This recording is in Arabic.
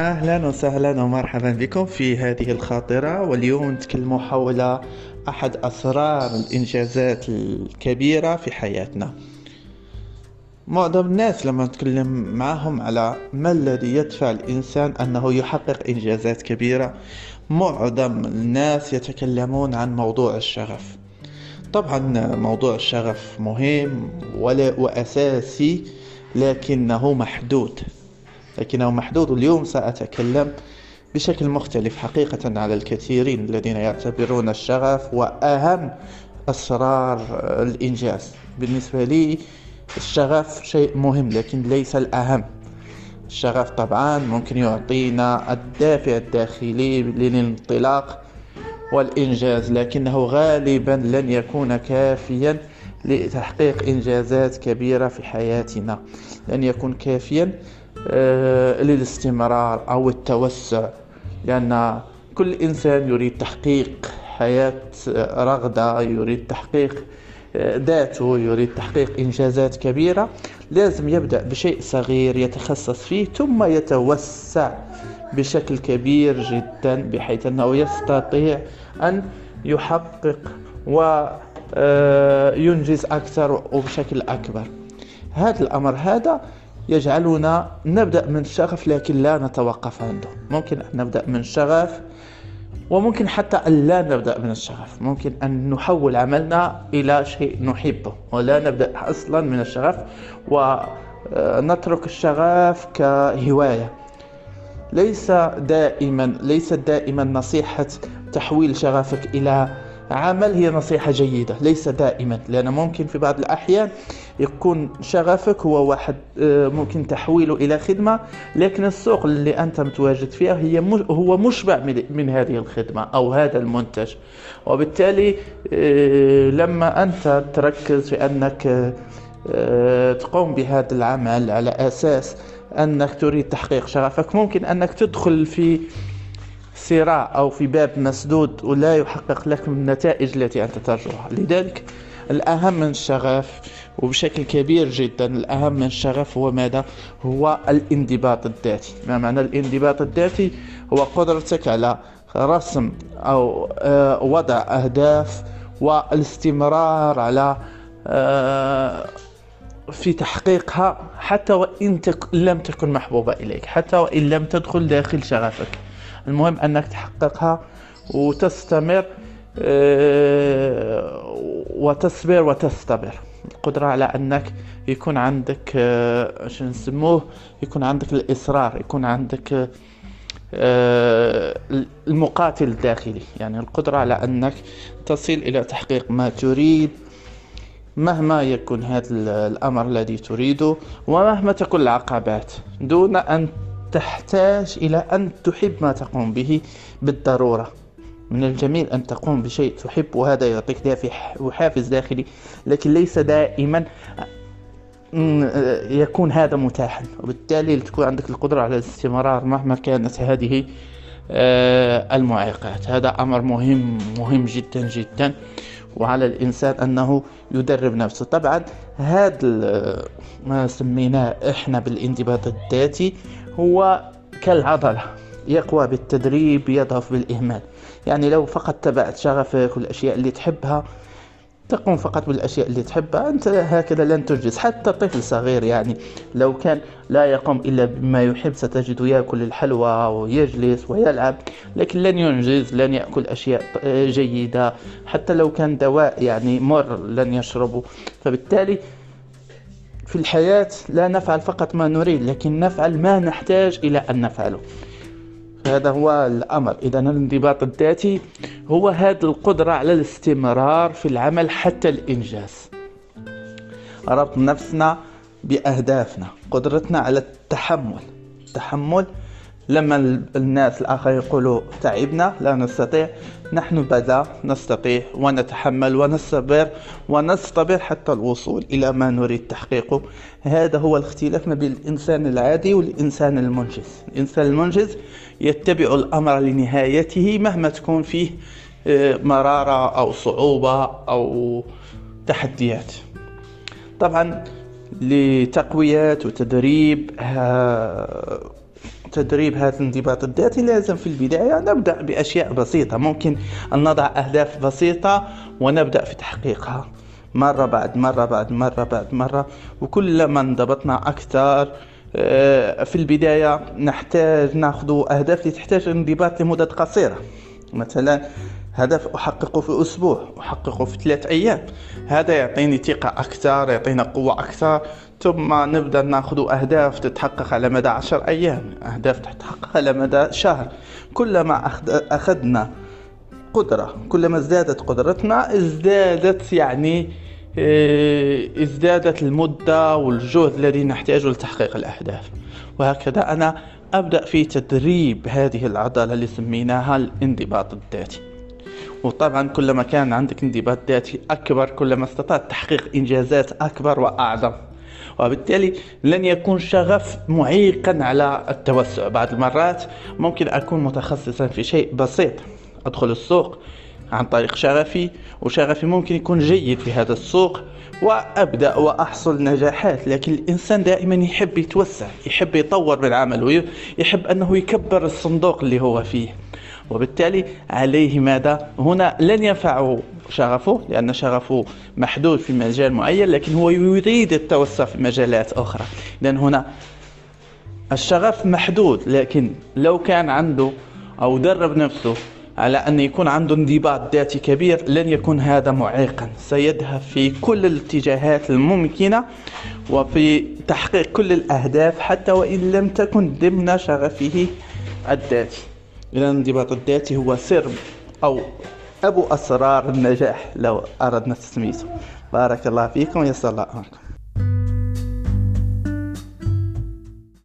أهلا وسهلا ومرحبا بكم في هذه الخاطرة. واليوم نتكلم حول أحد أسرار الإنجازات الكبيرة في حياتنا. معظم الناس لما نتكلم معهم على ما الذي يدفع الإنسان أنه يحقق إنجازات كبيرة معظم الناس يتكلمون عن موضوع الشغف. طبعا موضوع الشغف مهم وأساسي لكنه محدود. لكنه محدود اليوم سأتكلم بشكل مختلف حقيقة على الكثيرين الذين يعتبرون الشغف وأهم أسرار الإنجاز. بالنسبة لي الشغف شيء مهم لكن ليس الأهم. الشغف طبعا ممكن يعطينا الدافع الداخلي للانطلاق والإنجاز لكنه غالبا لن يكون كافيا لتحقيق إنجازات كبيرة في حياتنا. لن يكون كافيا للاستمرار أو التوسع لأن كل إنسان يريد تحقيق حياة رغدة يريد تحقيق آه، ذاته يريد تحقيق إنجازات كبيرة لازم يبدأ بشيء صغير يتخصص فيه ثم يتوسع بشكل كبير جدا بحيث أنه يستطيع أن يحقق وينجز آه، أكثر وبشكل أكبر. هذا الأمر هذا يجعلنا نبدأ من الشغف لكن لا نتوقف عنده. ممكن أن نبدأ من الشغف وممكن حتى أن لا نبدأ من الشغف. ممكن أن نحول عملنا إلى شيء نحبه ولا نبدأ أصلا من الشغف ونترك الشغف كهواية. ليس دائما ليست دائما نصيحة تحويل شغفك إلى عمل هي نصيحة جيدة ليس دائما لأن ممكن في بعض الأحيان يكون شغفك هو واحد آه، ممكن تحويله إلى خدمة لكن السوق اللي أنت متواجد فيها هي هو مشبع من هذه الخدمة أو هذا المنتج. وبالتالي آه، لما أنت تركز في أنك آه، تقوم بهذا العمل على أساس أنك تريد تحقيق شغفك ممكن أنك تدخل في صراع أو في باب مسدود ولا يحقق لك النتائج التي أنت ترجوها لذلك الأهم من الشغف وبشكل كبير جدا الأهم من الشغف هو ماذا؟ هو الانضباط الذاتي ما معنى الانضباط الذاتي؟ هو قدرتك على رسم أو آه، وضع أهداف والاستمرار على آه، في تحقيقها حتى وإن لم تكن محبوبة إليك حتى وإن لم تدخل داخل شغفك المهم أنك تحققها وتستمر آه، وتصبر وتستبر القدرة على أنك يكون عندك آه، شو نسموه؟ يكون عندك الإصرار يكون عندك آه، المقاتل الداخلي. يعني القدرة على أنك تصل إلى تحقيق ما تريد مهما يكن هذا الأمر الذي تريده ومهما تكن العقبات. دون أن تحتاج إلى أن تحب ما تقوم به بالضرورة. من الجميل أن تقوم بشيء تحب وهذا يعطيك دافع وحافز داخلي لكن ليس دائما يكون هذا متاحا. وبالتالي تكون عندك القدرة على الاستمرار مهما كانت هذه آه، المعيقات. هذا أمر مهم مهم جدا جدا وعلى الإنسان أنه يدرب نفسه. طبعا هذا ما سميناه إحنا بالانضباط الذاتي هو كالعضلة يقوى بالتدريب يضعف بالإهمال. يعني لو فقط تبعت شغفك والأشياء اللي تحبها تقوم فقط بالأشياء اللي تحبها. أنت هكذا لن تنجز حتى طفل صغير يعني لو كان لا يقوم إلا بما يحب ستجد يأكل الحلوى ويجلس ويلعب لكن لن ينجز لن يأكل أشياء جيدة. حتى لو كان دواء يعني مر لن يشربه. فبالتالي في الحياة لا نفعل فقط ما نريد لكن نفعل ما نحتاج إلى أن نفعله. هذا هو الأمر. إذا الانضباط الذاتي هو هذه القدرة على الاستمرار في العمل حتى الإنجاز. ربط نفسنا بأهدافنا قدرتنا على التحمل. التحمل لما الناس الآخرين يقولوا تعبنا لا نستطيع. نحن بدا نستطيع ونتحمل ونصبر ونصطبر حتى الوصول إلى ما نريد تحقيقه. هذا هو الاختلاف ما بين الإنسان العادي والإنسان المنجز. الإنسان المنجز يتبع الأمر لنهايته مهما تكون فيه آه، مرارة أو صعوبة أو تحديات. طبعا لتقوية وتدريب تدريب هذا الانضباط الذاتي لازم في البداية نبدأ بأشياء بسيطة. ممكن أن نضع أهداف بسيطة ونبدأ في تحقيقها. مرة بعد مرة بعد مرة بعد مرة. وكلما انضبطنا أكثر آه، في البداية نحتاج نأخذ أهداف تحتاج انضباط لمدة قصيرة. مثلا هدف أحققه في أسبوع أحققه في ثلاث أيام. هذا يعطيني ثقة أكثر يعطينا قوة أكثر. ثم نبدأ نأخذ أهداف تتحقق على مدى عشر أيام. أهداف تتحقق على مدى شهر. كلما أخذنا قدرة كلما ازدادت قدرتنا ازدادت يعني آه، ازدادت المدة والجهد الذي نحتاجه لتحقيق الأهداف. وهكذا أنا أبدأ في تدريب هذه العضلة اللي سميناها الانضباط الذاتي. وطبعا كلما كان عندك انضباط ذاتي أكبر كلما استطعت تحقيق إنجازات أكبر وأعظم. وبالتالي لن يكون شغف معيقا على التوسع. بعض المرات ممكن أكون متخصصا في شيء بسيط. أدخل السوق عن طريق شغفي وشغفي ممكن يكون جيد في هذا السوق وأبدأ وأحصل نجاحات. لكن الإنسان دائما يحب يتوسع يحب يطور من عمله يحب أنه يكبر الصندوق اللي هو فيه. وبالتالي عليه ماذا؟ هنا لن ينفعه شغفه لأن شغفه محدود في مجال معين لكن هو يريد التوسع في مجالات أخرى. لأن هنا الشغف محدود لكن لو كان عنده أو درب نفسه على أن يكون عنده انضباط ذاتي كبير لن يكون هذا معيقا. سيذهب في كل الاتجاهات الممكنة وفي تحقيق كل الأهداف حتى وإن لم تكن ضمن شغفه الذاتي. إذا الانضباط الذاتي هو سر أو أبو أسرار النجاح لو أردنا تسميته بارك الله فيكم ويسر الله أمركم.